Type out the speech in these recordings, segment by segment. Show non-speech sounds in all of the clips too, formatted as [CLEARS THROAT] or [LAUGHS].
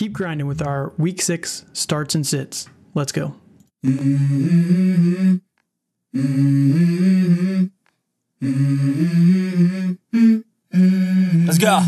keep grinding with our week six starts and sits. Let's go. Let's go.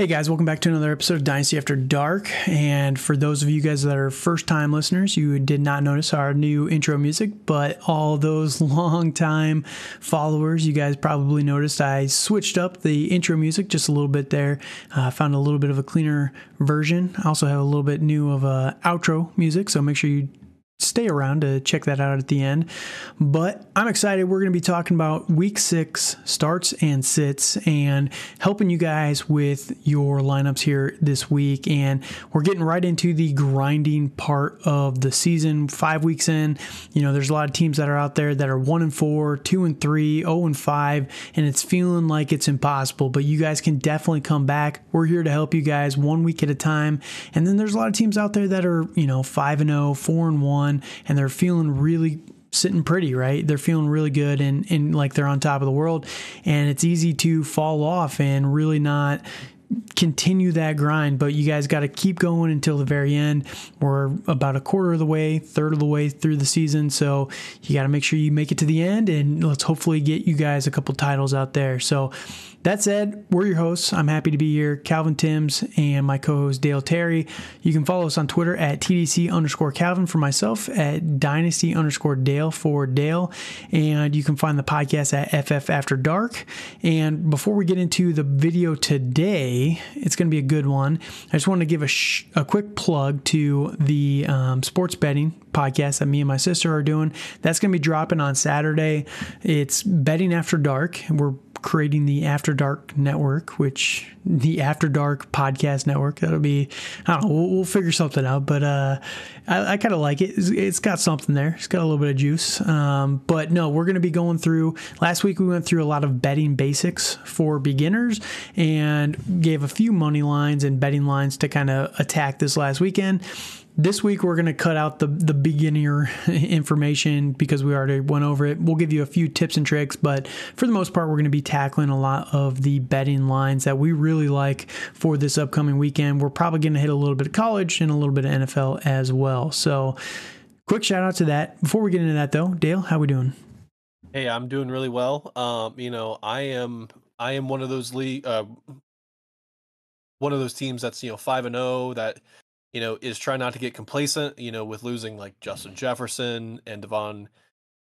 Hey guys, welcome back to another episode of Dynasty After Dark. And for those of you guys that are first time listeners, you did not notice our new intro music, but all those [LAUGHS] long time followers, you guys probably noticed I switched up the intro music just a little bit there. I uh, found a little bit of a cleaner version. I also have a little bit new of a outro music, so make sure you stay around to check that out at the end. But I'm excited. We're going to be talking about week six starts and sits and helping you guys with your lineups here this week. And we're getting right into the grinding part of the season. Five weeks in, you know, there's a lot of teams that are out there that are one and four, two and three, oh and five, and it's feeling like it's impossible. But you guys can definitely come back. We're here to help you guys one week at a time. And then there's a lot of teams out there that are, you know, five and oh, four and one and they're feeling really sitting pretty, right? They're feeling really good and, and like they're on top of the world. And it's easy to fall off and really not continue that grind, but you guys got to keep going until the very end. We're about a quarter of the way, third of the way through the season, so you got to make sure you make it to the end, and let's hopefully get you guys a couple titles out there. So that said, we're your hosts. I'm happy to be here, Calvin Timms and my co-host Dale Terry. You can follow us on Twitter at TDC underscore Calvin for myself, at Dynasty underscore Dale for Dale, and you can find the podcast at FF After Dark. And before we get into the video today, it's going to be a good one. I just want to give a, sh- a quick plug to the um, sports betting podcast that me and my sister are doing. That's going to be dropping on Saturday. It's Betting After Dark. We're creating the After Dark Network, which the After Dark Podcast Network. That'll be, I don't know, we'll, we'll figure something out. But uh, I, I kind of like it. It's, it's got something there. It's got a little bit of juice. Um, but no, we're going to be going through. Last week we went through a lot of betting basics for beginners and gave a few money lines and betting lines to kind of attack this last weekend. This week we're going to cut out the the beginner [LAUGHS] information because we already went over it. We'll give you a few tips and tricks, but for the most part we're going to be tackling a lot of the betting lines that we really like for this upcoming weekend. We're probably going to hit a little bit of college and a little bit of NFL as well. So, quick shout out to that. Before we get into that though, Dale, how are we doing? Hey, I'm doing really well. Um, you know, I am I am one of those league uh, one of those teams that's you know five and zero oh that you know, is trying not to get complacent, you know, with losing like Justin Jefferson and De'Von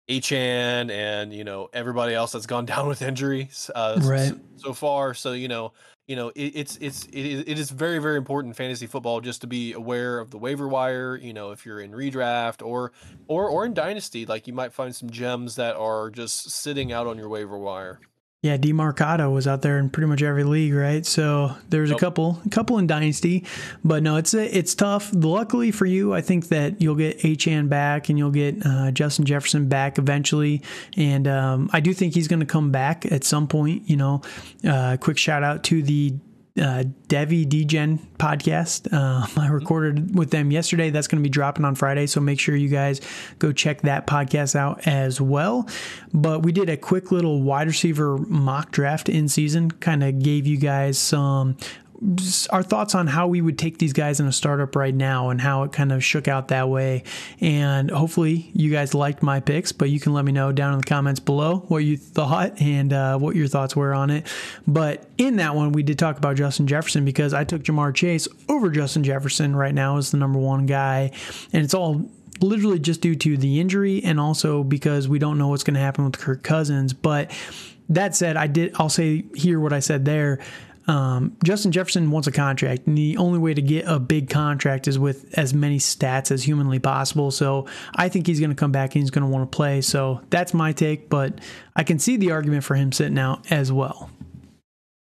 Achane and, you know, everybody else that's gone [LAUGHS] down with injuries uh, right. so, so, far. So, you know, you know, it, it's, it's, it, it is very, very important fantasy football just to be aware of the waiver wire, you know, if you're in redraft or, or, or in dynasty, like you might find some gems that are just sitting out on your waiver wire. Yeah, Demercado was out there in pretty much every league, right? So there's nope. a couple, a couple in Dynasty, but no, it's it's tough. Luckily for you, I think that you'll get Achane back and you'll get uh, Justin Jefferson back eventually, and um, I do think he's going to come back at some point. You know, uh, quick shout out to the uh, Devi Degen podcast. Um, I recorded with them yesterday. That's going to be dropping on Friday. So make sure you guys go check that podcast out as well. But we did a quick little wide receiver mock draft in season, kind of gave you guys some our thoughts on how we would take these guys in a startup right now and how it kind of shook out that way. And hopefully you guys liked my picks, but you can let me know down in the comments below what you thought and uh, what your thoughts were on it. But in that one, we did talk about Justin Jefferson because I took Ja'Marr Chase over Justin Jefferson right now as the number one guy. And it's all literally just due to the injury and also because we don't know what's going to happen with Kirk Cousins. But that said, I did, I'll say here what I said there. Um, Justin Jefferson wants a contract, and the only way to get a big contract is with as many stats as humanly possible. So I think he's going to come back and he's going to want to play. So that's my take, but I can see the argument for him sitting out as well.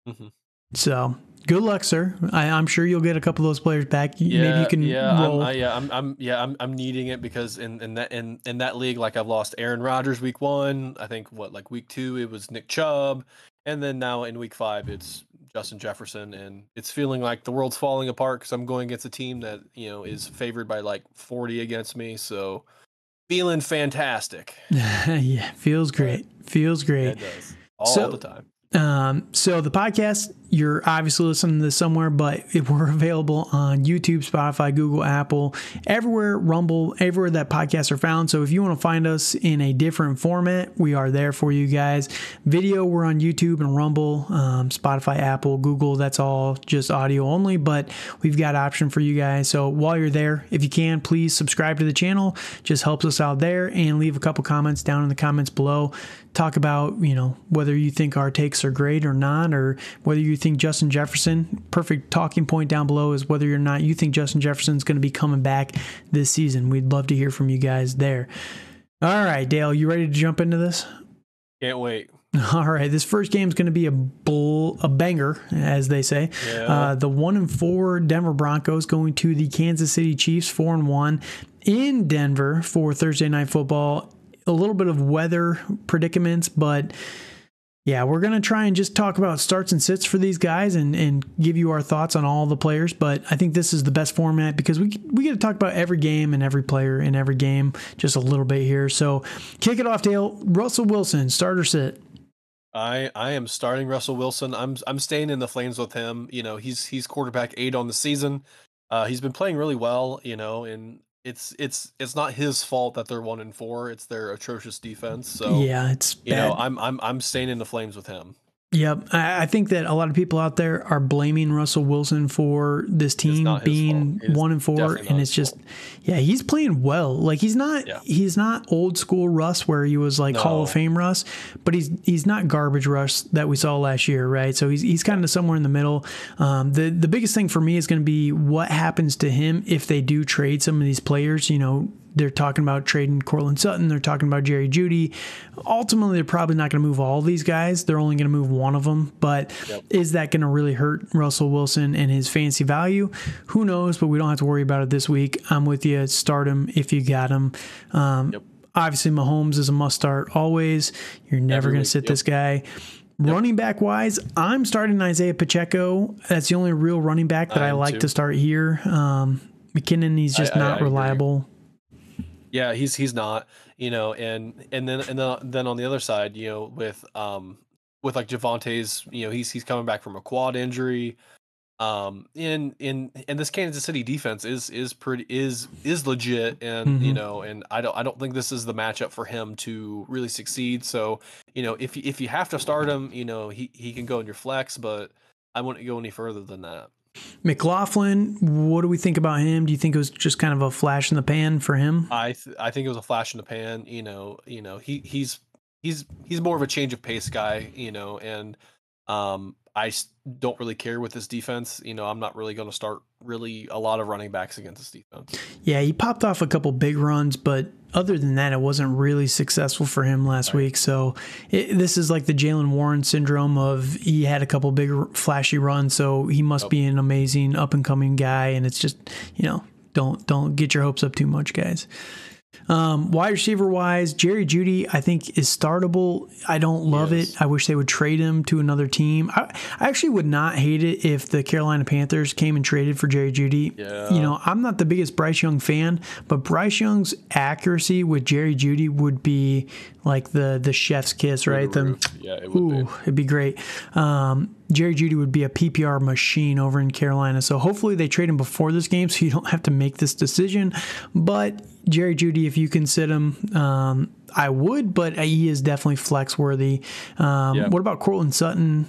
Mm-hmm. So good luck, sir. I, am sure you'll get a couple of those players back. Yeah, Maybe you can yeah, roll. I'm, I, yeah, I'm, I'm, yeah, I'm, I'm needing it because in, in that in, in that league, like I've lost Aaron Rodgers week one. I think what like week two it was Nick Chubb, and then now in week five it's Justin Jefferson, and it's feeling like the world's falling apart because I'm going against a team that you know is favored by like 40 against me. So feeling fantastic. [LAUGHS] yeah, feels great. Feels great. Yeah, it does all so, the time. Um, so the podcast, you're obviously listening to this somewhere, but we're [LAUGHS] available on YouTube, Spotify, Google, Apple, everywhere, Rumble, everywhere that podcasts are found. So if you want to find us in a different format, we are there for you guys. Video, we're on YouTube and Rumble, um, Spotify, Apple, Google. That's all just audio only, but we've got option for you guys. So while you're there, if you can, please subscribe to the channel. Just helps us out there and leave a couple comments down in the comments below talk about, you know, whether you think our takes are great or not, or whether you think Justin Jefferson, perfect talking point down below is whether or not you think Justin Jefferson's going to be coming back this season. We'd love to hear from you guys there. All right, Dale, you ready to jump into this? Can't wait. [LAUGHS] All right, this first game is going to be a bull, a banger, as they say. Yeah. Uh, the one and four Denver Broncos going to the Kansas City Chiefs, four and one in Denver for Thursday night football a little bit of weather predicaments, but yeah, we're going to try and just talk about starts and sits for these guys and, and give you our thoughts on all the players. But I think this is the best format because we, we get to talk about every game and every player in every game just a little bit here. So kick it off, Dale. Russell Wilson, starter sit. I I am starting Russell Wilson. I'm I'm staying in the flames with him. You know, he's he's quarterback eight on the season. Uh, he's been playing really well. You know, and it's it's it's not his fault that they're one and four. It's their atrocious defense. So yeah, it's you bad. know I'm I'm I'm staying in the flames with him. Yep. I think that a lot of people out there are blaming Russell Wilson for this team being one and four. And it's just, yeah, he's playing well. Like he's not, yeah. he's not old school Russ where he was like no. Hall of Fame Russ, but he's, he's not garbage Russ that we saw last year. Right. So he's, he's kind of somewhere in the middle. Um, the, the biggest thing for me is going to be what happens to him if they do trade some of these players, you know, they're talking about trading Courtland Sutton. They're talking about Jerry Jeudy. Ultimately, they're probably not going to move all these guys. They're only going to move one of them. But yep. is that going to really hurt Russell Wilson and his fancy value? Who knows? But we don't have to worry about it this week. I'm with you. Start him if you got him. Um, yep. Obviously, Mahomes is a must start always. You're never going to sit yep. this guy. Yep. Running back wise, I'm starting Isaiah Pacheco. That's the only real running back that I, I like too. to start here. Um, McKinnon, he's just I, not I, reliable. Yeah, he's he's not, you know, and and then and then then on the other side, you know, with um with like Javonte's, you know, he's he's coming back from a quad injury. Um in in and this Kansas City defense is is pretty is is legit and mm-hmm. you know and I don't I don't think this is the matchup for him to really succeed. So, you know, if if you have to start him, you know, he he can go in your flex, but I wouldn't go any further than that. McLaughlin, what do we think about him? Do you think it was just kind of a flash in the pan for him? I th- I think it was a flash in the pan. You know, you know he he's he's he's more of a change of pace guy. You know, and um, I don't really care with this defense. You know, I'm not really going to start really a lot of running backs against this defense. Yeah, he popped off a couple big runs, but other than that, it wasn't really successful for him last right. week. So it, this is like the Jaylen Warren syndrome of he had a couple big flashy runs, so he must oh. be an amazing up and coming guy. And it's just you know don't don't get your hopes up too much, guys. Um, wide receiver wise, Jerry Jeudy, I think, is startable. I don't love yes. it. I wish they would trade him to another team. I, I, actually would not hate it if the Carolina Panthers came and traded for Jerry Jeudy. Yeah. You know, I'm not the biggest Bryce Young fan, but Bryce Young's accuracy with Jerry Judy would be like the the chef's kiss, right? The, yeah, it would ooh, be. it'd be great. Um, Jerry Jeudy would be a PPR machine over in Carolina. So hopefully they trade him before this game [LAUGHS] so you don't have to make this decision. But Jerry Jeudy, if you can sit him, um, I would, but he is definitely flex worthy. Um, yeah. What about Courtland Sutton?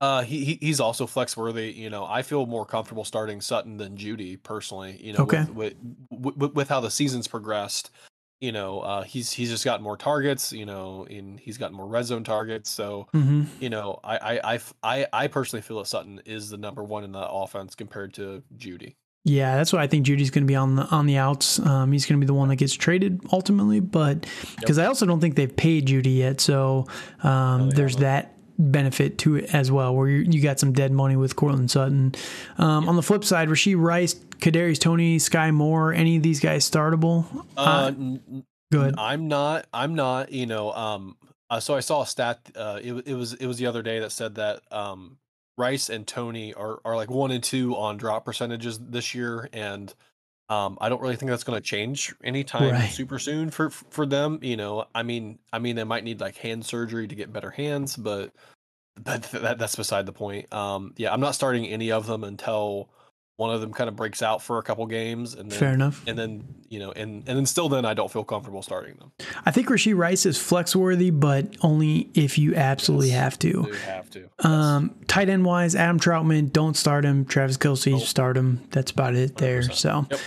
Uh, he, he's also flex worthy. You know, I feel more comfortable starting Sutton than Jeudy personally. You know, okay. with, with, with, with how the season's progressed you know, uh, he's he's just gotten more targets, you know, and he's gotten more red zone targets. So, mm-hmm. you know, I, I I I personally feel that Sutton is the number one in the offense compared to Jeudy. Yeah, that's why I think Jeudy's going to be on the on the outs. Um, he's going to be the one that gets traded ultimately, but because yep. I also don't think they've paid Jeudy yet, so um, no, there's that benefit to it as well, where you, you got some dead money with Courtland Sutton. Um. On the flip side, Rashee Rice, Kadarius Toney, Sky Moore, any of these guys startable? Uh, uh, good. I'm not. I'm not. You know. Um. Uh, so I saw a stat. Uh. It, it was. It was the other day that said that. Um. Rice and Toney are are like one and two on drop percentages this year, and um, I don't really think that's going to change anytime right. super soon for for them. You know, I mean, I mean, they might need like hand surgery to get better hands, but but that, that's beside the point. Um, yeah, I'm not starting any of them until one of them kind of breaks out for a couple games, and then, Fair enough. And then you know, and and then still, then I don't feel comfortable starting them. I think Rasheed Rice is flex worthy, but only if you absolutely Yes. have to. You have to. Yes. Um, tight end wise, Adam Trautman, don't start him. Travis Kelce, Nope. start him. That's about it there. 100%. So Yep.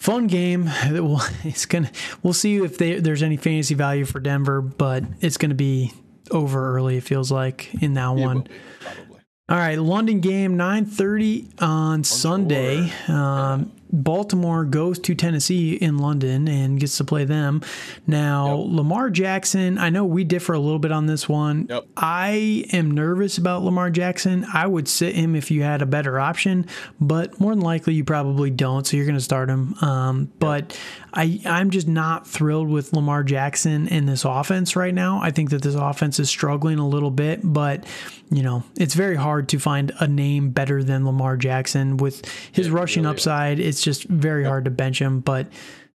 Fun game. [LAUGHS] We'll, it's gonna. We'll see if they, there's any fantasy value for Denver, but it's gonna be over early. It feels like in that It one. will probably. All right, London game, 9:30 on Sunday. Um, Baltimore goes to Tennessee in London and gets to play them. Now, Yep. Lamar Jackson, I know we differ a little bit on this one. Yep. I am nervous about Lamar Jackson. I would sit him if you had a better option, but more than likely you probably don't, so you're going to start him. Um, but I, I'm just not thrilled with Lamar Jackson in this offense right now. I think that this offense is struggling a little bit, but you know it's very hard to find a name better than Lamar Jackson with his It rushing really is. upside. It's just very hard to bench him, but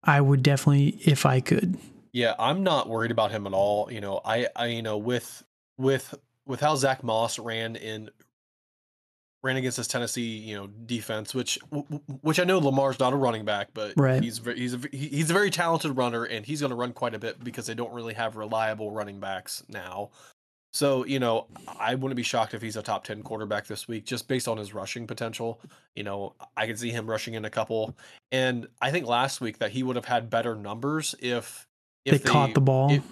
I would definitely if I could. Yeah, I'm not worried about him at all. You know, I, I, you know, with with with how Zach Moss ran in ran against this Tennessee, you know, defense, which which I know Lamar's not a running back, but Right. he's he's a, he's a very talented runner, and he's going to run quite a bit because they don't really have reliable running backs now. So you know, I wouldn't be shocked if he's a top ten quarterback this week, just based on his rushing potential. You know, I could see him rushing in a couple, and I think last week that he would have had better numbers if if they, caught the ball. if,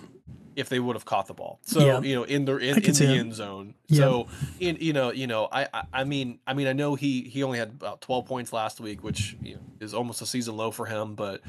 if they would have caught the ball. So Yeah. you know, in the in, in the end zone. Yeah. So in you know, you know, I, I I mean I mean I know he he only had about twelve points last week, which you know, is almost a season low for him, but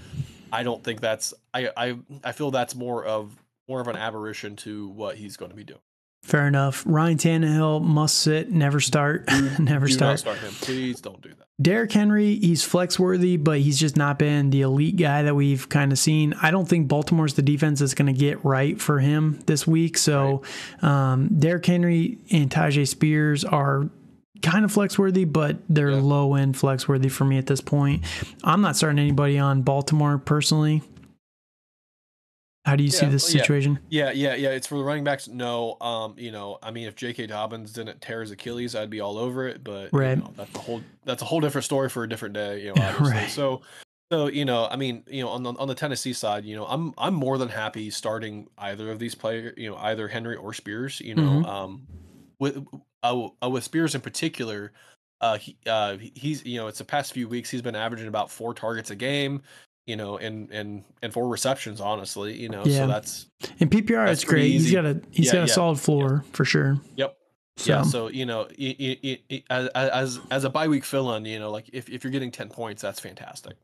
I don't think that's I I I feel that's more of more of an aberration to what he's going to be doing. Fair enough. Ryan Tannehill must sit, never start, [LAUGHS] never start. start him. Please don't do that. Derrick Henry, he's flex worthy, but he's just not been the elite guy that we've kind of seen. I don't think Baltimore's the defense that's going to get right for him this week. So, um, Derrick Henry and Tyjae Spears are kind of flex worthy, but they're Yeah. low end flex worthy for me at this point. I'm not starting anybody on Baltimore personally. How do you see this situation? Yeah, yeah, yeah. It's for the running backs. No, um, you know, I mean, if J.K. Dobbins didn't tear his Achilles, I'd be all over it. But you Right. know, that's a whole that's a whole different story for a different day. You know, [LAUGHS] obviously. Right. So, so you know, I mean, you know, on the on the Tennessee side, you know, I'm I'm more than happy starting either of these players. You know, either Henry or Spears. You know, Mhm. um, with uh, uh, with Spears in particular. Uh, he, uh, he's you know, it's the past few weeks he's been averaging about four targets a game. You know, and and and four receptions, honestly. You know, Yeah. so that's In PPR, That's it's great. He's got a he's Yeah, got a yeah, solid floor for sure. Yep. So, Yeah, so you know, i i i as as as a bye week fill in, you know, like if, if you're getting ten points, that's fantastic.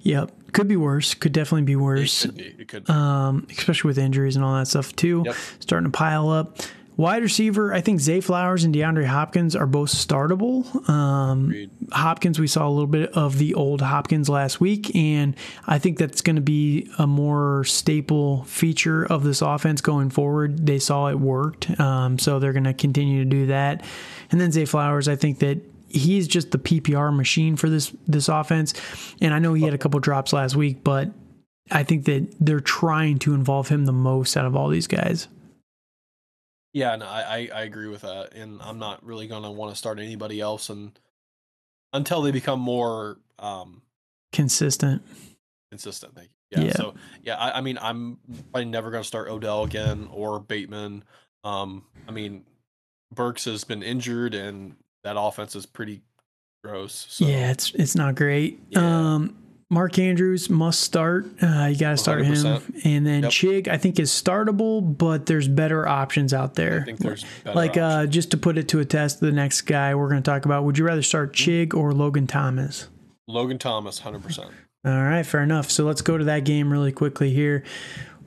Yep. Could be worse. Could definitely be worse. It could be. It could be. Um, especially with injuries and all that stuff too. Yep. Starting to pile up. Wide receiver, I think Zay Flowers and DeAndre Hopkins are both startable. Um, Hopkins, we saw a little bit of the old Hopkins last week, and I think that's going to be a more staple feature of this offense going forward. They saw it worked, um, so they're going to continue to do that. And then Zay Flowers, I think that he's just the PPR machine for this this offense. And I know he had a couple drops last week, but I think that they're trying to involve him the most out of all these guys. Yeah, no, I, I I agree with that, and I'm not really gonna want to start anybody else, and until they become more um Consistent. consistent. Thank you. Yeah. Yeah. So yeah, I, I mean, I'm probably never gonna start Odell again or Bateman. Um, I mean, Burks has been injured, and that offense is pretty gross. So yeah, it's it's not great. Yeah. Um, Mark Andrews must start. Uh, you got to start him, 100%. and then Yep. Chig. I think is startable, but there's better options out I there. think there's better like uh, just to put it to a test, the next guy we're going to talk about. Would you rather start Mm-hmm. Chig or Logan Thomas? Logan Thomas, hundred percent. All right, fair enough. So let's go to that game really quickly here.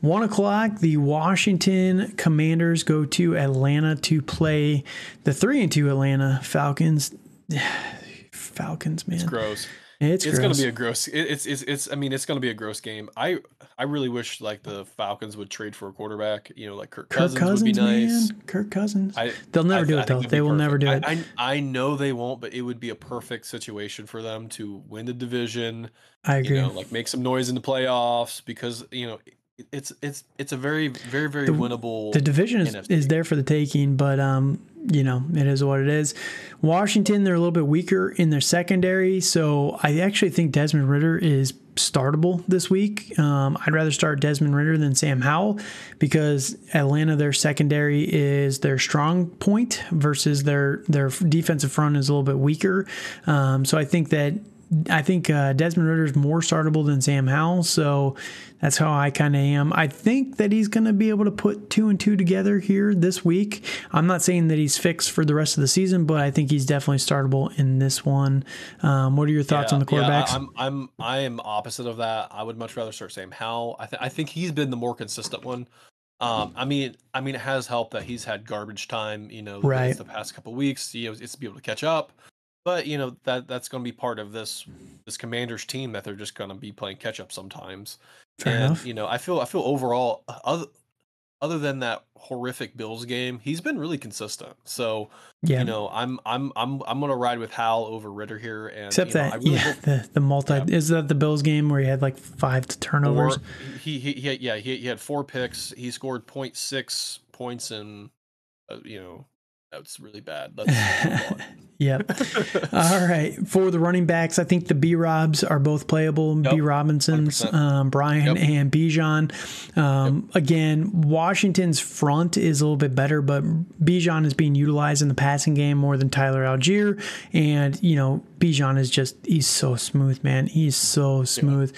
One o'clock, the Washington Commanders go to Atlanta to play the three and two Atlanta Falcons. [SIGHS] Falcons, man, It's gross. It's, It's, gonna be a gross. It, it's it's it's. I mean, it's gonna be a gross game. I I really wish like the Falcons would trade for a quarterback. You know, like Kirk Kirk Cousins, Cousins, would be nice. man. Kirk Cousins. I They'll never I- do I it though. They will never do it. I, I I know they won't, but it would be a perfect situation for them to win the division. I agree. You know, like make some noise in the playoffs because you know it's it's it's a very very very winnable. The division is, NFC. is there for the taking, but um, you know it is what it is. Washington, they're a little bit weaker in their secondary, so I actually think Desmond Ridder is startable this week. Um, I'd rather start Desmond Ridder than Sam Howell because Atlanta, their secondary is their strong point versus their their defensive front is a little bit weaker. Um, so I think that I think uh, Desmond Ridder is more startable than Sam Howell, so that's how I kind of am. I think that he's going to be able to put two and two together here this week. I'm not saying that he's fixed for the rest of the season, but I think he's definitely startable in this one. Um, what are your thoughts Yeah, on the quarterbacks? Yeah, I'm I'm I am opposite of that. I would much rather start Sam Howell. I think I think he's been the more consistent one. Um, I mean, I mean, it has helped that he's had garbage time. You know, Right. the past couple weeks. He was, it's to be able to catch up. But you know that that's going to be part of this this Commanders team that they're just going to be playing catch up sometimes. Fair and enough. you know, I feel I feel overall other other than that horrific Bills game, he's been really consistent. So Yeah. you know, I'm I'm I'm I'm going to ride with Hal over Ridder here. And Except you know, I that, really yeah, hope- the, the multi Yeah. is that the Bills game where he had like five turnovers. He, he he had- yeah he, he had four picks. He scored 0.6 points in, uh, you know, that's really bad. Let's [LAUGHS] [LAUGHS] yep. All right. For the running backs, I think the B Robs are both playable. Yep. B Robinsons, um, Brian Yep. and Bijan. Um, Again, Washington's front is a little bit better, but Bijan is being utilized in the passing game more than Tyler Allgeier. And, you know, Bijan is just, he's so smooth, man. He's so smooth.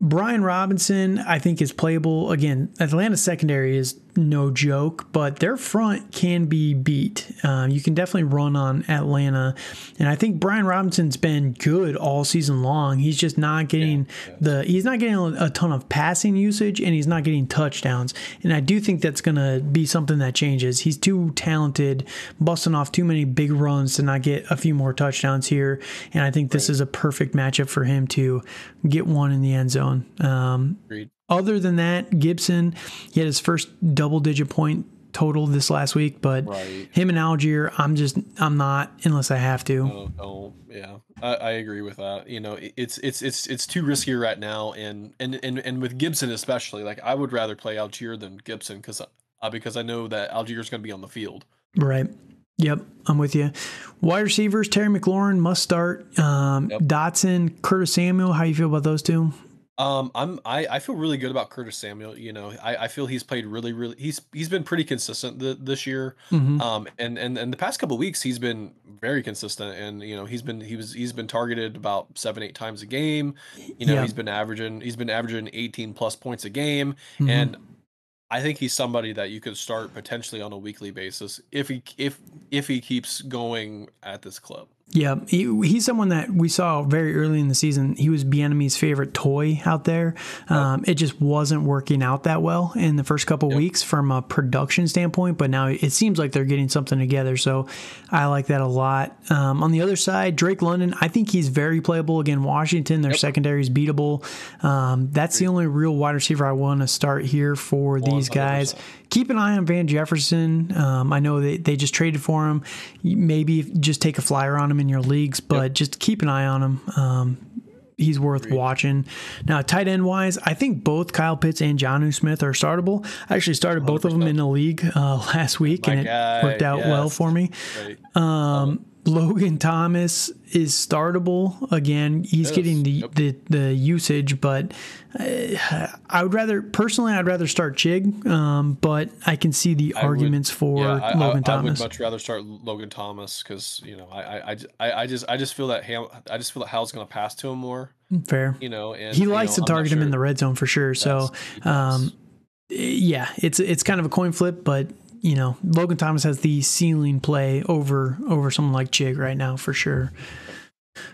Brian Robinson, I think, is playable. Again, Atlanta's secondary is no joke, but their front can be beat. Um, you can definitely run on Atlanta. And I think Brian Robinson's been good all season long. He's just not getting the, he's not getting a ton of passing usage and he's not getting touchdowns. And I do think that's going to be something that changes. He's too talented, busting off too many big runs to not get a few more touchdowns here. And I think this is a perfect matchup for him to get one in the end zone. Um, Agreed. Other than that, Gibson, he had his first double digit point total this last week, but Right. him and Allgeier, I'm just, I'm not unless I have to. Oh, oh, yeah, I, I agree with that. You know, it's it's it's it's too risky right now, and and and and with Gibson especially, like I would rather play Allgeier than Gibson because uh, because I know that Allgeier's going to be on the field. Right. Yep, I'm with you. Wide receivers, Terry McLaurin must start. Um, Yep. Dotson, Curtis Samuel, how you feel about those two? Um, I'm I, I feel really good about Curtis Samuel. You know, I, I feel he's played really really he's he's been pretty consistent th- this year. Mhm. Um, and and and the past couple weeks he's been very consistent, and you know he's been he was he's been targeted about seven eight times a game. You know Yeah. he's been averaging he's been averaging 18 plus points a game, Mhm. and I think he's somebody that you could start potentially on a weekly basis if he if if he keeps going at this club. Yeah, he, he's someone that we saw very early in the season. He was Bieniemy's favorite toy out there. Um, it just wasn't working out that well in the first couple weeks from a production standpoint, but now it seems like they're getting something together. So I like that a lot. Um, on the other side, Drake London, I think he's very playable. Again, Washington, their secondary is beatable. Um, that's the only real wide receiver I want to start here for these guys. Keep an eye on Van Jefferson. Um, I know they, they just traded for him. Maybe just take a flyer on him in your leagues, but just keep an eye on him. Um, he's worth watching. Now, tight end wise, I think both Kyle Pitts and Jonnu Smith are startable. I actually started both of them in the league uh, last week, My and it worked out well for me. Right. Um, Logan Thomas is startable again. He's Yes, getting the, yep. the the usage, but uh, I would rather personally I'd rather start Chig, um, but I can see the I would- arguments for Yeah, I, Logan I, I would much rather start Logan Thomas because you know I, I, I j- I- I just I just feel that Ham, I just feel that Hal's going to pass to him more. Fair. You know, and He likes know, to target him in the red zone for sure. So, Yes, he does. um, yeah, it's it's kind of a coin flip, but you know, Logan Thomas has the ceiling play over over someone like Chig right now for sure.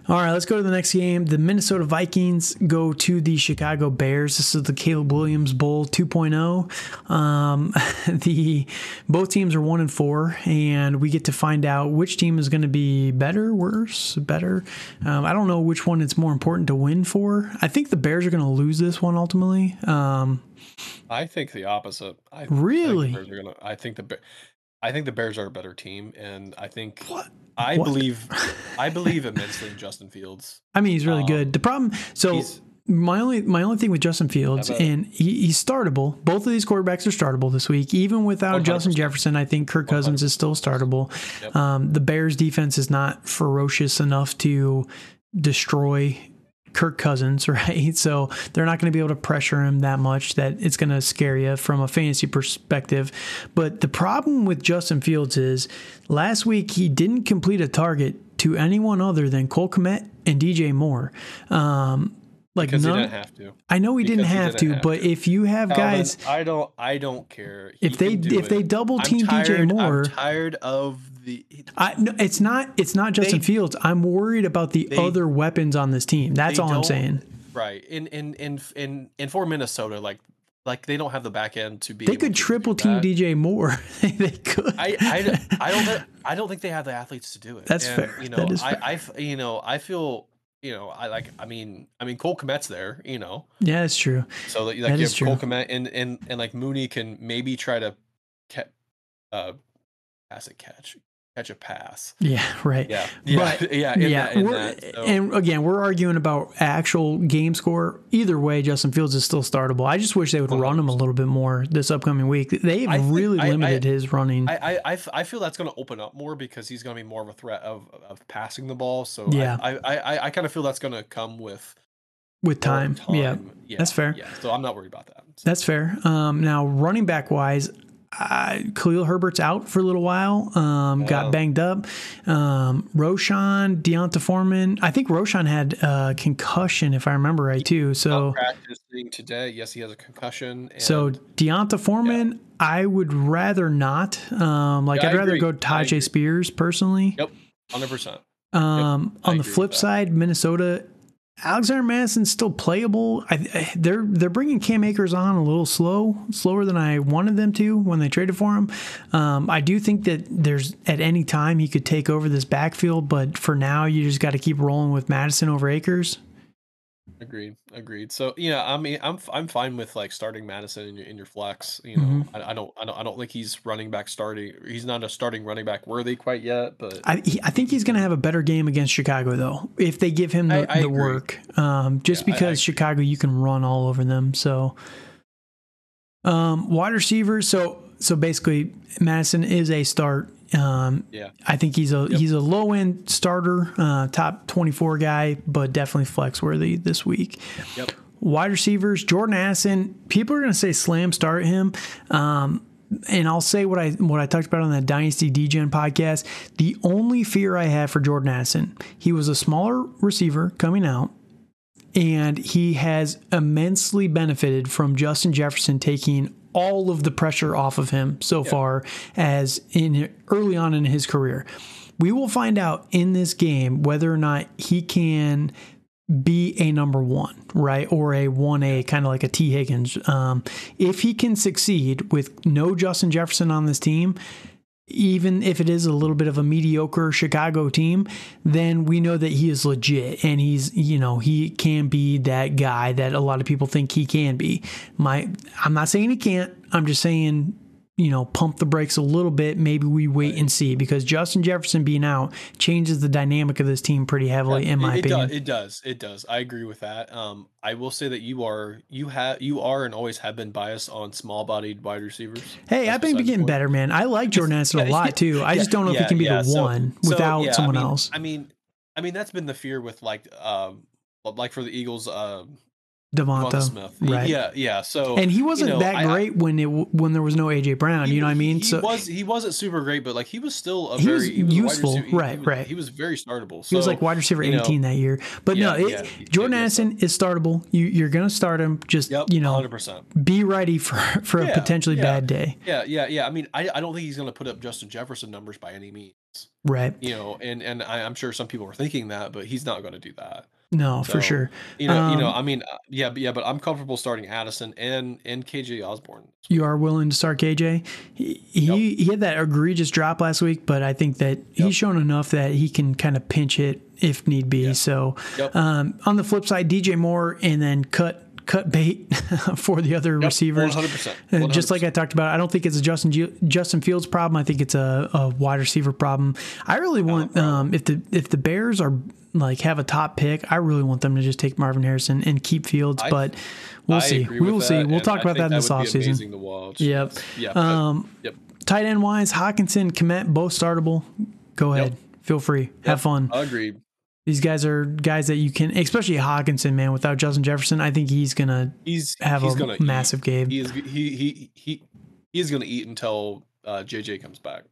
All right, let's go to the next game. The Minnesota Vikings go to the Chicago Bears. This is the Caleb Williams Bowl 2.0. Um, [LAUGHS] the both teams are one and four, and we get to find out which team is going to be better, worse, better. Um, I don't know which one it's more important to win for. I think the Bears are going to lose this one ultimately. Um, I think the opposite. I Really? I think, the Bears are gonna, I think the Bear- I think the Bears are a better team, and I think What? I What? believe I believe [LAUGHS] immensely in Justin Fields. I mean, he's really Um, good. The problem, so My only my only thing with Justin Fields, and he, he's startable. Both of these quarterbacks are startable this week. Even without Justin 100%. Jefferson, I think Kirk Cousins is still startable. Yep. Um, the Bears defense is not ferocious enough to destroy Kirk Cousins, [LAUGHS] right? So they're not going to be able to pressure him that much that it's going to scare you from a fantasy perspective. But the problem with Justin Fields is last week he didn't complete a target to anyone other than Cole Kmet and DJ Moore. Um, like because he none, didn't have to. I know he didn't because he have didn't to, have but to. if you have guys, I don't. I don't care. He if they can do if they double I'm team DJ Moore, I'm tired of the. I, no, it's not it's not Justin They- Fields. I'm worried about the they- other weapons on this team. That's all I'm saying. Right. In in in in in for Minnesota, like like they don't have the back end to be. They could triple team that. DJ Moore. [LAUGHS] they could. I, I, I don't I don't think they have the athletes to do it. That's And, fair. You know, I, fair. I you know I feel you know I like I mean I mean Cole Kmet's there. You know, yeah, that's true. so like, That you have Cole. Kmet and and and like Mooney can maybe try to ca- uh pass a catch catch a pass. Yeah, right. Yeah. Yeah. But, [LAUGHS] yeah. Yeah, that, that, so- and again, we're arguing about actual game score. Either way, Justin Fields is still startable. I just wish they would run him a little bit more this upcoming week. They've really I- I- limited his running. I I feel that's going to open up more because he's going to be more of a threat of, of passing the ball. So Yeah. I, I, I, I kind of feel that's going to come with with more time. Yeah, Yeah, that's fair. Yeah, so I'm not worried about that. So, That's fair. Um, now, running back wise, uh, Khalil Herbert's out for a little while. Um, Got banged up. Um, Roschon, D'Onta Foreman. I think Roschon had uh, concussion, if I remember right, too. So, practicing today. Yes, he has a concussion. And so D'Onta Foreman, I would rather not. Um, like, Yeah, I'd I rather agree. go Tyjae Spears personally. Yep, hundred percent. Um, I on the flip side, Minnesota, Alexander Mattison's still playable. I, they're they're bringing Cam Akers on a little slow, slower than I wanted them to when they traded for him. Um, I do think that there's at any time he could take over this backfield, but for now you just got to keep rolling with Mattison over Akers. Agreed. Agreed. So yeah, I mean, I'm f- I'm fine with like starting Mattison in your in your flex. You know, Mm-hmm. I, I don't I don't I don't think he's running back starting. He's not a starting running back worthy quite yet. But I, he, I think he's going to have a better game against Chicago though, if they give him the, I- I the work. Um, just Yeah, I- I because agree. Chicago, you can run all over them. So, um, wide receivers. So so basically, Mattison is a start. Um, yeah, I think he's a he's a low end starter, uh, top twenty four guy, but definitely flex worthy this week. yep. Wide receivers, Jordan Addison. People are going to say slam start him. Um, and I'll say what I what I talked about on that Dynasty DGen podcast. The only fear I have for Jordan Addison, he was a smaller receiver coming out, and he has immensely benefited from Justin Jefferson taking all of the pressure off of him so far as in early on in his career. We will find out in this game whether or not he can be a number one, right? Or a 1A, kind of like a Tee Higgins. Um, if he can succeed with no Justin Jefferson on this team, even if it is a little bit of a mediocre Chicago team, then we know that he is legit and he's, you know, he can be that guy that a lot of people think he can be. My I'm not saying he can't. I'm just saying, you know, pump the brakes a little bit. Maybe we wait and see because Justin Jefferson being out changes the dynamic of this team pretty heavily, in my it, it opinion. Does, it does. It does. I agree with that. Um, I will say that you are you have you are and always have been biased on small bodied wide receivers. Hey, I've been getting point. better, man. I like [LAUGHS] Jordan Addison a lot too. I yeah, just don't know if he can be yeah. the So- one so, without yeah, I someone mean- else. I mean, I mean that's been the fear with like um like for the Eagles, uh, Devonta, Smith. right? Yeah, yeah. So And he wasn't know, that I- great when it when there was no AJ Brown. he- you know what I mean? He so was he wasn't super great, but like he was still a He was very he was useful. receiver- Right, was, right. He was very startable. he was like wide receiver you know, 18 that year. But no, it, yeah, Jordan Addison is startable. You, you're going to start him. Just Yep, you know, hundred percent. be ready for [LAUGHS] for a Yeah, potentially yeah. bad day. Yeah, yeah, yeah. I mean, I, I don't think he's going to put up Justin Jefferson numbers by any means. Right? You know, and and I, I'm sure some people were thinking that, but he's not going to do that. No, for sure. You know, you know. Um, I mean, uh, yeah, but yeah, but I'm comfortable starting Addison and and KJ Osborn. You are willing to start KJ. He he, he had that egregious drop last week, but I think that Yep. he's shown enough that he can kind of pinch it if need be. So Yep. um, on the flip side, DJ Moore and then cut cut bait [LAUGHS] for the other Yep, receivers. 100%. Uh, Just like I talked about, I don't think it's a Justin Ju- Justin Fields problem. I think it's a, a wide receiver problem. I really want um, if the if the Bears are like have a top pick, I really want them to just take Marvin Harrison and keep Fields. I- but we'll I see. We will see. We'll talk I about that in this offseason. Amazing to watch. Yep. Yeah. Um, yep. Tight end wise, Hockenson, Kmet, both startable. Go ahead. Feel free. Have fun. Agreed. These guys are guys that you can, especially Hockenson, man. Without Justin Jefferson, I think he's gonna He's have he's a gonna massive eat. game. He is he he he he is gonna eat until uh, JJ comes back.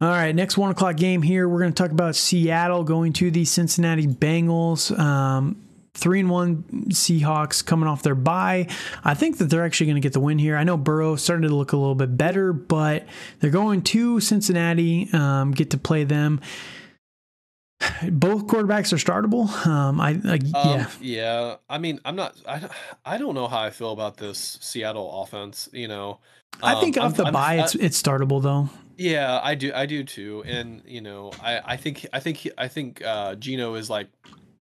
All right, next one o'clock game here. We're going to talk about Seattle going to the Cincinnati Bengals. Um, three and one Seahawks coming off their bye. I think that they're actually going to get the win here. I know Burrow started to look a little bit better, but they're going to Cincinnati. Um, get to play them. [SIGHS] Both quarterbacks are startable. Um, I, I Um, yeah. yeah. I mean, I'm not. I, don't- I don't know how I feel about this Seattle offense. You know, I think Um, off I'm- the I'm- bye, it's it's startable though. Yeah, I do. I do too. And you know, I I think I think I think uh Geno is like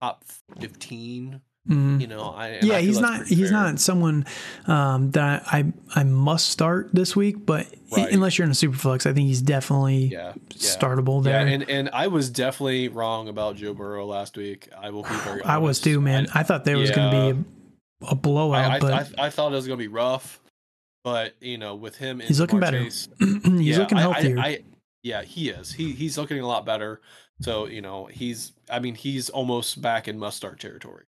top fifteen. Mhm. You know, I and I Yeah, he's not he's fair. not someone um, that I I must start this week, but Right. unless you're in a super flex, I think he's definitely Yeah, yeah. startable Yeah, there. and and I was definitely wrong about Joe Burrow last week. I will be very. [SIGHS] I was too, man. I, thought there was going to be a, a blowout, I, I, but I, I thought it was gonna be rough, but you know, with him, he's looking better. [CLEARS THROAT] He's yeah, looking I- I- healthier. I, yeah, he is. He he's looking a lot better. So you know, he's. I mean, he's almost back in must start territory.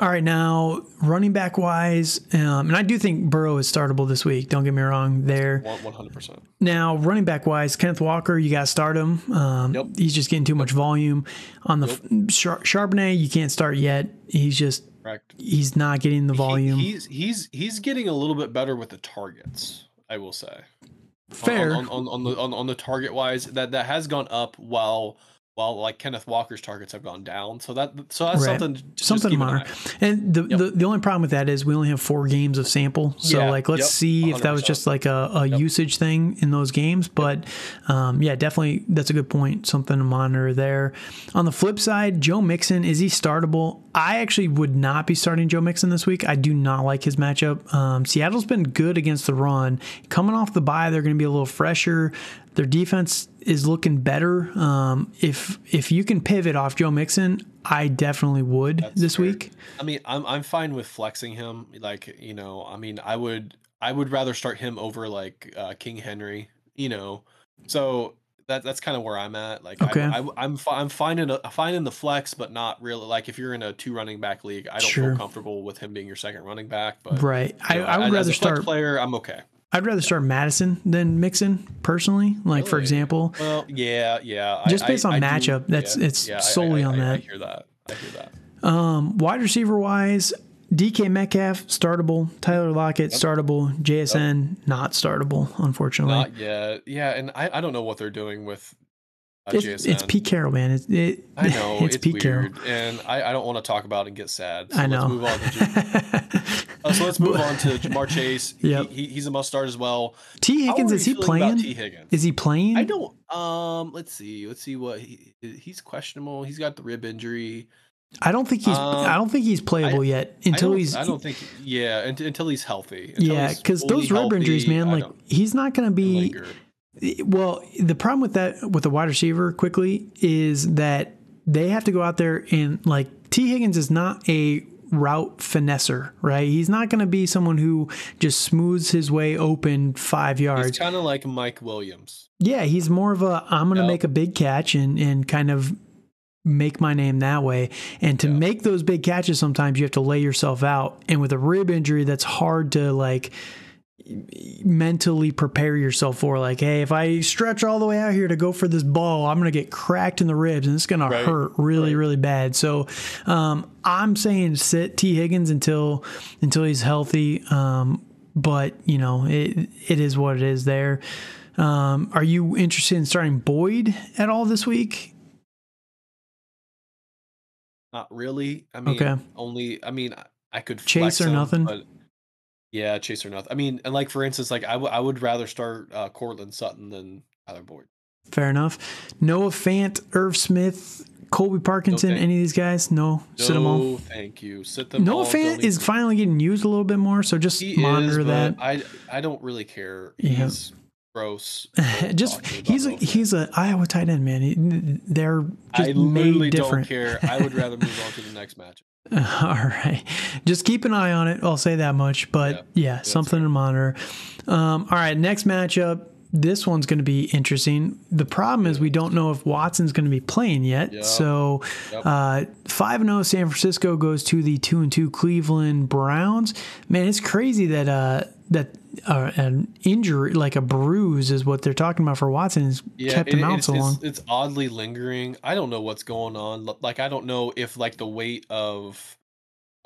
All right, now running back wise, um, and I do think Burrow is startable this week. Don't get me wrong there. One hundred percent. Now, running back wise, Kenneth Walker, you got to start him. Um, Yep. He's just getting too much volume. On the Char- Charbonnet, you can't start yet. He's just Correct. he's not getting the volume. He, he's he's he's getting a little bit better with the targets. I will say. On- Fair. on, on, on the on, on the target wise that that has gone up while while like Kenneth Walker's targets have gone down. So that so that's Right. something something keep an. And the, Yep. the the only problem with that is we only have four games of sample. So Yeah, like let's yep, see if that was just like a, a Yep. usage thing in those games. But um, yeah, definitely that's a good point. Something to monitor there. On the flip side, Joe Mixon is he startable? I actually would not be starting Joe Mixon this week. I do not like his matchup. Um, Seattle's been good against the run. Coming off the bye, they're going to be a little fresher. Their defense is looking better. Um, if if you can pivot off Joe Mixon, I definitely would That's this fair. week. I mean, I'm I'm fine with flexing him. Like you know, I mean, I would I would rather start him over like uh, King Henry. You know, so that that's kind of where I'm at. Like, Okay. I, I, I'm I'm fine in a, fine in the flex, but not really. Like, if you're in a two running back league, I don't Sure. feel comfortable with him being your second running back. But Right. I, you know, I would as rather a start. player. I'm okay. I'd rather start Mattison than Mixon personally. Like for example, Well, yeah, yeah. Just based I- on I do- matchup, that's- yeah, it's yeah, solely I- on I- I that. hear that. I hear that. um, wide receiver wise, DK Metcalf startable, Tyler Lockett startable, JSN not startable, unfortunately. Not yet. Yeah, and I, I don't know what they're doing with [LAUGHS] it's, it's Pete Carroll, man. It, it, I know it's, it's, Pete weird, Carroll. and I, I don't want to talk about it and get sad. So I Let's know. move on to [LAUGHS] uh, so let's move on to Ja'Marr Chase. [LAUGHS] Yep. He, he, he's a must start as well. Tee Higgins is he playing? Tee Higgins. Is he playing? I don't. Um. Let's see. Let's see what he. He's questionable. He's got the rib injury. I don't think he's. Um, I don't think he's playable yet until don't- he's. I don't think. Yeah. Until, until he's healthy. Until yeah, because those rib injuries, man, I like he's not going to be. linger. Well, the problem with that with the wide receiver quickly is that they have to go out there and like Tee Higgins is not a route finesser, right? He's not going to be someone who just smooths his way open 5 He's yards. kind of like Mike Williams. Yeah, he's more of a I'm going to Yep. make a big catch and and kind of make my name that way. And to Yeah. make those big catches sometimes you have to lay yourself out. And with a rib injury that's hard to like mentally prepare yourself for like hey if i stretch all the way out here to go for this ball i'm gonna get cracked in the ribs and it's gonna Right, hurt really right. really bad so um, i'm saying sit tee higgins until until he's healthy um, but you know it it is what it is there um, are you interested in starting boyd at all this week Not really. I mean, Okay. only. I mean, I- I could Chase or him, nothing? But yeah, Chase or nothing. I mean, and like for instance, like I would I would rather start uh, Courtland Sutton than Tyler Boyd. Fair enough. Noah Fant, Irv Smith, Colby Parkinson, thank- any of these guys? No, sit them all. No, thank you. Sit them all. Noah Fant is finally getting used a little bit more, so just He monitor is, that. I I don't really care. Yeah. He's gross. [LAUGHS] Just talk to me about he's a he's a Iowa tight end man. He, they're just I literally made different. don't care. I would rather move on to the next [LAUGHS] match. [LAUGHS] All right, just keep an eye on it. I'll say that much. But yeah, something to monitor. Um, all right, next matchup. This one's going to be interesting. The problem is we don't know if Watson's going to be playing yet. Yep. So Yep. uh, five and zero San Francisco goes to the two and two Cleveland Browns. Man, it's crazy that uh, that uh, an injury like a bruise is what they're talking about for Watson has Yeah, kept it- him out it's, so long. It's, oddly lingering. I don't know what's going on. Like I don't know if like the weight of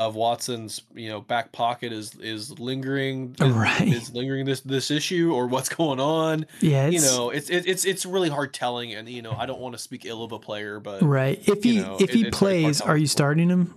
of Watson's you know back pocket is is lingering is- Right. is lingering this this issue or what's going on. Yeah, it's, you know, it's it, it's it's really hard telling, and you know I don't want to speak ill of a player, but right. If you he know, if he it's plays, are you starting him?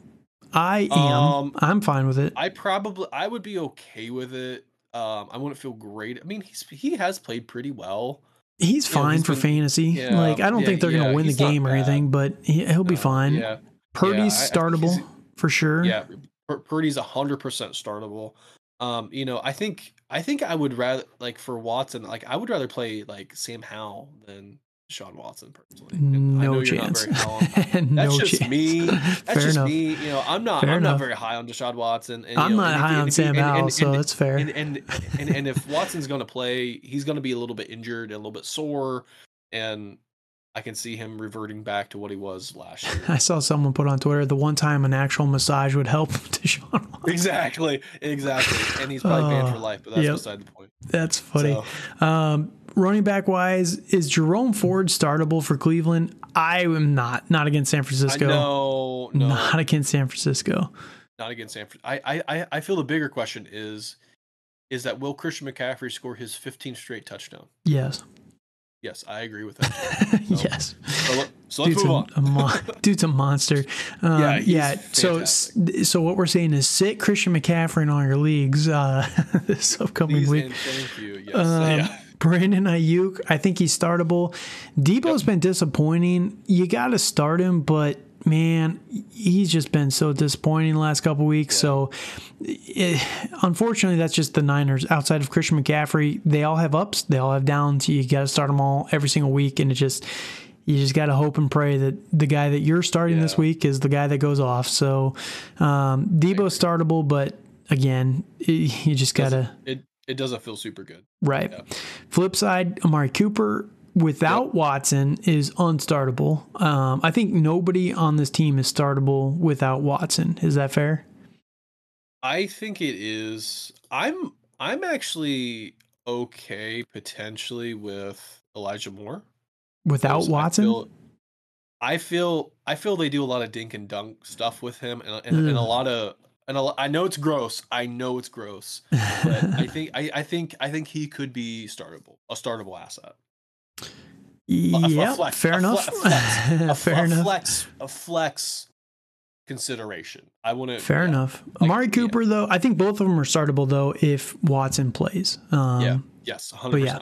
I am. Um, I'm fine with it. I probably I would be okay with it. Um, I wouldn't feel great. I mean, he's he has played pretty well. He's you know, fine he's for been- fantasy. yeah, like I don't yeah, think they're yeah, gonna win the game or anything, but he, he'll be Uh, fine. Yeah, Purdy's startable for sure. yeah. Pur- Purdy's hundred percent startable. Um, you know, I think I think I would rather like for Watson, like I would rather play like Sam Howell than Sean Watson personally. And I know No chance. very high on- [LAUGHS] no That's just chance. me. [LAUGHS] That's Fair just enough. me. You know, I'm not. Fair I'm enough. not very high on Deshaun Watson. And, I'm know, not and high he- on Sam Howell, so that's fair. and and and, and if Watson's going to play, he's going to be a little bit injured and a little bit sore, and I can see him reverting back to what he was last year. [LAUGHS] I saw someone put on Twitter the one time an actual massage would help Deshaun. Watson. exactly, exactly, and he's probably banned for Oh, life, but that's yep. beside the point. That's funny. So, Um, running back wise, is Jerome Ford startable for Cleveland? I am not. Not against San Francisco. know, no, Not against San Francisco. not against San I, I, I- I feel the bigger question is, is that will Christian McCaffrey score his 15th straight touchdown? Yes. Yes, I agree with that. [LAUGHS] yes. So, so let's Dude's move a, on. a mon- [LAUGHS] dude's a monster. Um, Yeah, yeah. So, so what we're saying is sit Christian McCaffrey in all your leagues uh, [LAUGHS] this upcoming Please week. thank you. Yes, Um, yeah. Brandon Aiyuk, I think he's startable. Debo's been disappointing. You got to start him, but man, he's just been so disappointing the last couple weeks. So, it, unfortunately, that's just the Niners. Outside of Christian McCaffrey, they all have ups, they all have downs. You got to start them all every single week, and it just you just got to hope and pray that the guy that you're starting this week is the guy that goes off. So, um, Debo's startable, but again, you just got to. It it doesn't feel super good. Right. Yeah. Flip side, Amari Cooper without Watson is unstartable. Um, I think nobody on this team is startable without Watson. Is that fair? I think it is. I'm I'm actually okay potentially with Elijah Moore. Without 'cause I Watson? feel- I feel I feel they do a lot of dink and dunk stuff with him, and, and, and a lot of and I know it's gross. I know it's gross, but I [LAUGHS] think I, I think I think he could be startable, a startable asset. Yeah, flex- fair a enough. fle- a flex- a, [LAUGHS] fair a enough. flex a flex consideration. I want to. Fair yeah. enough. Like, Amari yeah. Cooper, though, I think both of them are startable, though, if Watson plays. Um, Yeah. Yes. but yeah.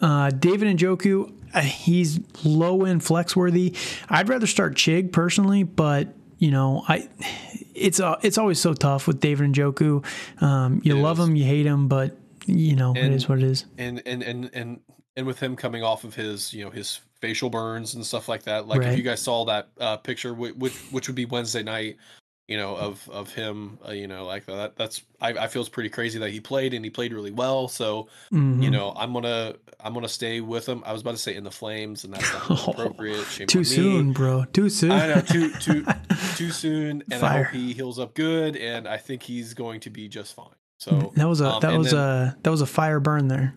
Uh, David Njoku, uh, he's low end flex worthy. I'd rather start Chig personally, but you know, I it's uh, it's always so tough with David Njoku. Um, you It love is. him, you hate him, but you know, it And- is what it is. and and and and and with him coming off of his you know his facial burns and stuff like that like if you guys saw that uh picture which which would be wednesday night you know of of him uh, you know like that that's I, I feel it's pretty crazy that he played and he played really well so you Mhm. know i'm gonna i'm gonna stay with him i was about to say in the flames and that's not [LAUGHS] appropriate Shame too on me. soon, bro. Too soon. I know too too [LAUGHS] too soon and i hope he heals up good and i think he's going to be just fine so that was a um, that was then- a that was a fire burn there.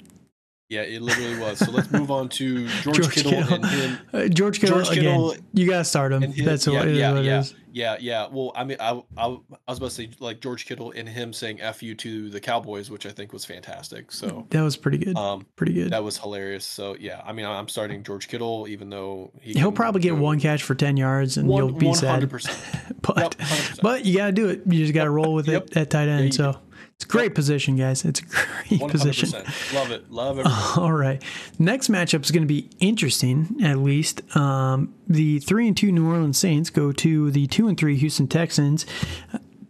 Yeah it literally was so let's move on to [LAUGHS] george, George kittle, Kittle. and him [LAUGHS] Uh, George Kittle George Kittle again. You gotta start him. his, That's yeah, what, it is yeah, what yeah, yeah, yeah. Well, I mean, I, I, I was about to say like George Kittle and him saying "f you" to the Cowboys, which I think was fantastic. So, That was pretty good. um, pretty good. that was hilarious. So, yeah, I mean, I'm starting George Kittle, even though he He'll can probably get one catch for ten yards, and you'll be sad. hundred percent. [LAUGHS] But Yep, 100%. but you gotta do it. You just gotta roll with Yep. it at tight end. you so It's a great position, guys. It's a [LAUGHS] great 100%. position. Love it. Love [LAUGHS] it. All right. Next matchup is going to be interesting, at least. Um, the three and two New Orleans Saints go to the two and three Houston Texans.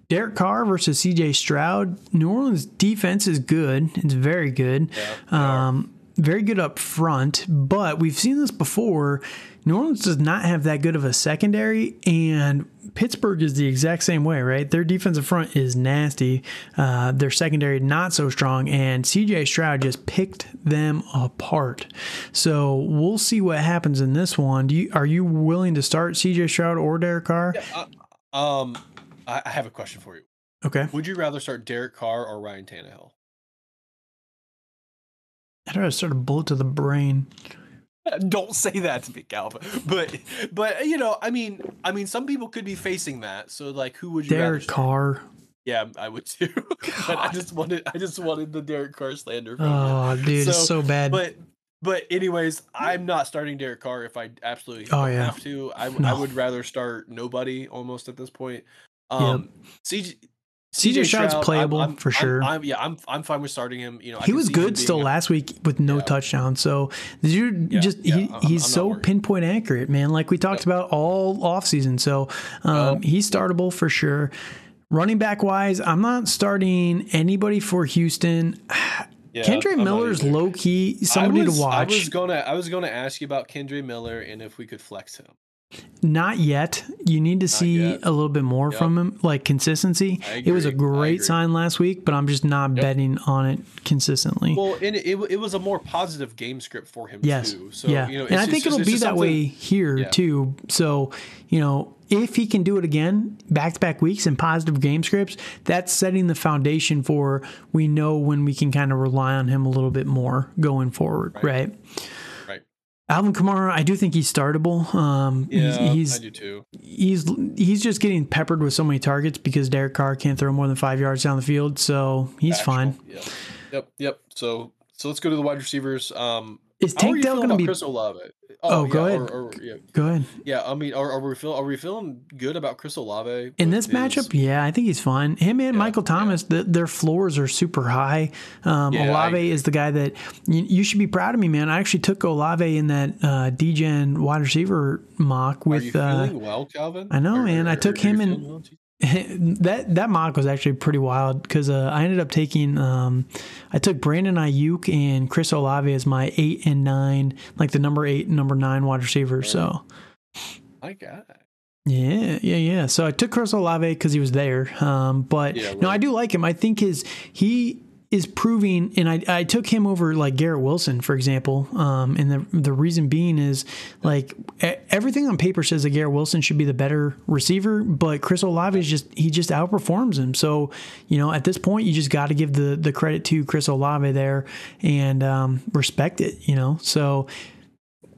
Derek Carr versus CJ Stroud. New Orleans defense is good. It's very good. Yeah, um, very good up front, but we've seen this before. New Orleans does not have that good of a secondary, and Pittsburgh is the exact same way, right? Their defensive front is nasty. Uh, their secondary not so strong, and CJ Stroud just picked them apart. So we'll see what happens in this one. Do you are you willing to start CJ Stroud or Derek Carr? Yeah, uh, um, I, I have a question for you. Okay. Would you rather start Derek Carr or Ryan Tannehill? I'd rather start a bullet to the brain. [LAUGHS] Don't say that to me, Calvin. But but you know, I mean, I mean, some people could be facing that. So like, who would you? Derek? Carr. Yeah, I would too. [LAUGHS] but I just wanted, I just wanted the Derek Carr slander. From you. Oh, dude, it's so bad. But but anyways, I'm not starting Derek Carr if I absolutely Oh, yeah. have to. I, No. I would rather start nobody almost at this point. Um, CJ. CJ Stroud's playable I'm- for I'm- sure. I'm, yeah, I'm I'm fine with starting him. You know, he was good still a- last week with no Yeah. touchdown. So the dude Yeah, just yeah, he, he's so pinpoint accurate, man. Like we talked about all offseason. So um, Yep. he's startable for sure. Running back wise, I'm not starting anybody for Houston. [SIGHS] Yeah, Kendre Miller's low key somebody was- to watch. I was gonna I was gonna ask you about Kendre Miller and if we could flex him. Not yet. You need to see yet. a little bit more Yep. from him, like consistency. It was a great sign last week, but I'm just not Yep. betting on it consistently. Well, and it, it, it was a more positive game script for him Yes. too. So yeah. you know, and I think just- it'll be that something- way here Yeah. too. So, you know, if he can do it again, back to back weeks and positive game scripts, that's setting the foundation for we know when we can kind of rely on him a little bit more going forward, right? Right. Alvin Kamara, I do think he's startable. Um, Yeah, he's, he's I do too. he's he's just getting peppered with so many targets because Derek Carr can't throw more than five yards down the field, so he's Factual. fine. Yep. Yep. Yep. So so let's go to the wide receivers. Um, Is Tank Dell going to be? Chris Olave? Oh, go yeah, ahead. Or, or, yeah, Go ahead. yeah. I mean, are, are we feel are we feeling good about Chris Olave In this his- matchup, yeah, I think he's fine. Him and Yeah, Michael Thomas, th their floors are super high. Um, I Olave is the guy that you, you should be proud of me, man. I actually took Olave in that uh, DGen wide receiver mock Are with you uh, feeling well, Calvin? I know, Or- man. I took him and- feeling well? [LAUGHS] that that mock was actually pretty wild because uh, I ended up taking um, I took Brandon Aiyuk and Chris Olave as my eight and nine, like the number eight and number nine wide receivers. So My God. Yeah, yeah, yeah. So I took Chris Olave because he was there. Um, but Yeah, no. I do like him. I think his he is proving, and I, I took him over like Garrett Wilson, for example. Um, and the the reason being is like everything on paper says that Garrett Wilson should be the better receiver, but Chris Olave is just he just outperforms him. So you know, at this point, you just got to give the the credit to Chris Olave there and um, respect it. You know, so.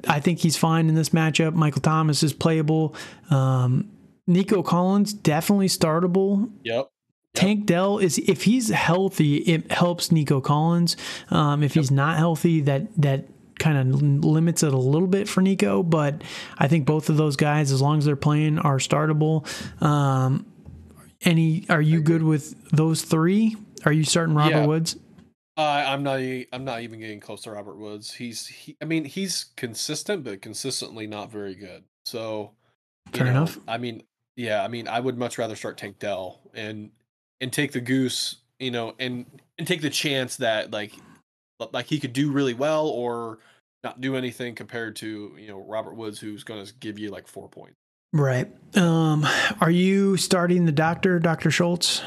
I think he's fine in this matchup. Michael Thomas is playable. Um, Nico Collins definitely startable. Yep. Tank Dell is if he's healthy, it helps Nico Collins. Um, if he's not healthy, that that kind of limits it a little bit for Nico. But I think both of those guys, as long as they're playing, are startable. Um, any? Are you good with those three? Are you starting Robert Yeah. Woods? Uh, I'm not. I'm not even getting close to Robert Woods. He's. He, I mean, he's consistent, but consistently not very good. So, Fair know, enough. I mean, yeah. I mean, I would much rather start Tank Dell and and take the goose. You know, and and take the chance that like like he could do really well or not do anything compared to you know Robert Woods, who's going to give you like four points. Right. Um, are you starting the doctor, Doctor Schultz?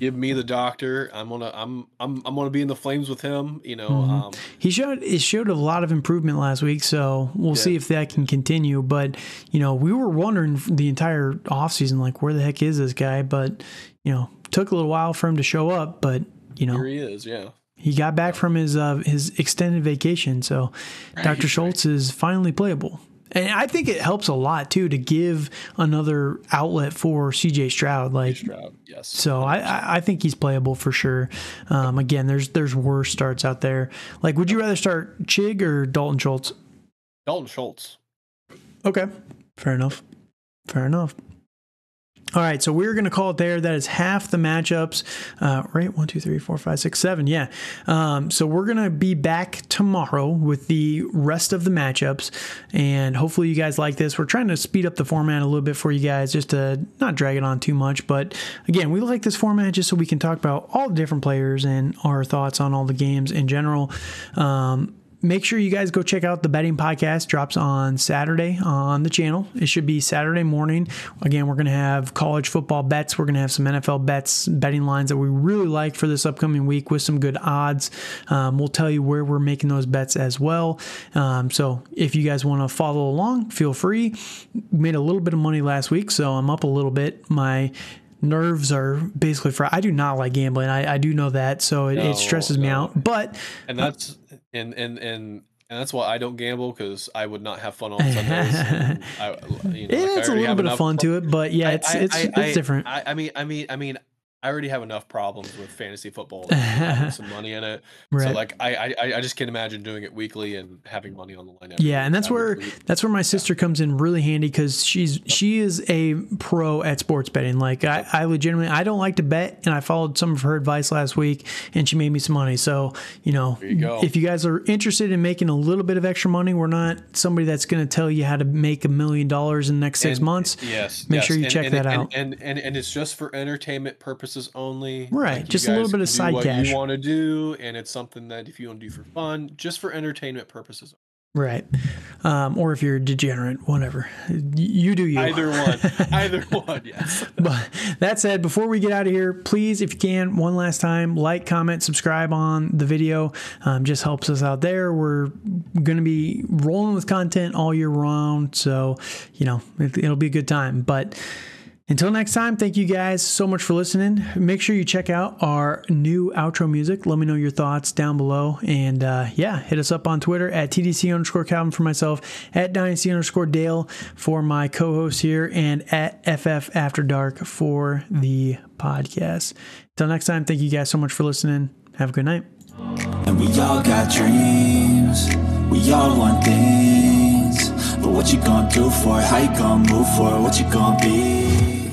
Give me the doctor. I'm gonna. I'm. I'm. I'm gonna be in the flames with him. You know. Mhm. Um, He showed it showed a lot of improvement last week, so we'll see if that can continue. But you know, we were wondering the entire offseason, like where the heck is this guy? But you know, took a little while for him to show up. But you know, here he is. Yeah. he got back from his uh, his extended vacation, so Dr. Right, Schultz is finally playable. And I think it helps a lot too to give another outlet for CJ Stroud. Like Stroud. Yes. so I, I- I think he's playable for sure. Um, again, there's there's worse starts out there. Like, would you rather start Chig or Dalton Schultz? Dalton Schultz. Okay, fair enough. Fair enough. All right, so we're going to call it there. That is half the matchups, uh, right? One, two, three, four, five, six, seven. Yeah. Um, so we're going to be back tomorrow with the rest of the matchups, and hopefully you guys like this. We're trying to speed up the format a little bit for you guys, just to not drag it on too much. But again, we like this format just so we can talk about all the different players and our thoughts on all the games in general. Um, make sure you guys go check out the betting podcast drops on saturday on the channel. It should be saturday morning. Again we're going to have college football bets. We're going to have some nfl bets betting lines that we really like for this upcoming week with some good odds. Um, we'll tell you where we're making those bets as well. Um, so if you guys want to follow along feel free. Made a little bit of money last week so i'm up a little bit. My nerves are basically for I do not like gambling. I, I do know that, so it, no, it stresses no. me out. But and that's and and and and that's why I don't gamble because I would not have fun on Sundays. [LAUGHS] I, you know, like it's a little bit of fun to it, but yeah, it's I, it's I, it's different. I, I mean, I mean, I mean, I already have enough problems with fantasy football. [LAUGHS] some money in it, right. so like I, I I just can't imagine doing it weekly and having money on the line. yeah, and that's where that's where my sister yeah. comes in really handy because she's she is a pro at sports betting. Like I, I legitimately I don't like to bet, and I followed some of her advice last week, and she made me some money. So you know, you if you guys are interested in making a little bit of extra money, we're not somebody that's going to tell you how to make a million dollars in the next six and, months. Yes, make yes. sure you and, check and, that out. And, and and it's just for entertainment purposes purposes only. Right, like just a little bit of side what cash. You want to do, and it's something that if you want to do for fun, just for entertainment purposes. Right, um, or if you're degenerate, whatever you do. You either one, [LAUGHS] either one. Yes. but that said, before we get out of here, please, if you can, one last time, like, comment, subscribe on the video. Um, just helps us out there. We're going to be rolling with content all year round, so you know it, it'll be a good time. But until next time, thank you guys so much for listening. Make sure you check out our new outro music. Let me know your thoughts down below. And uh, yeah, hit us up on Twitter at TDC underscore Calvin for myself, at Dynasty underscore Dale for my co host here, and at FF After Dark for the podcast. Until next time, thank you guys so much for listening. Have a good night. And we all got dreams, we all want things. But what you gonna do for it? How you gonna move for it? What you gonna be?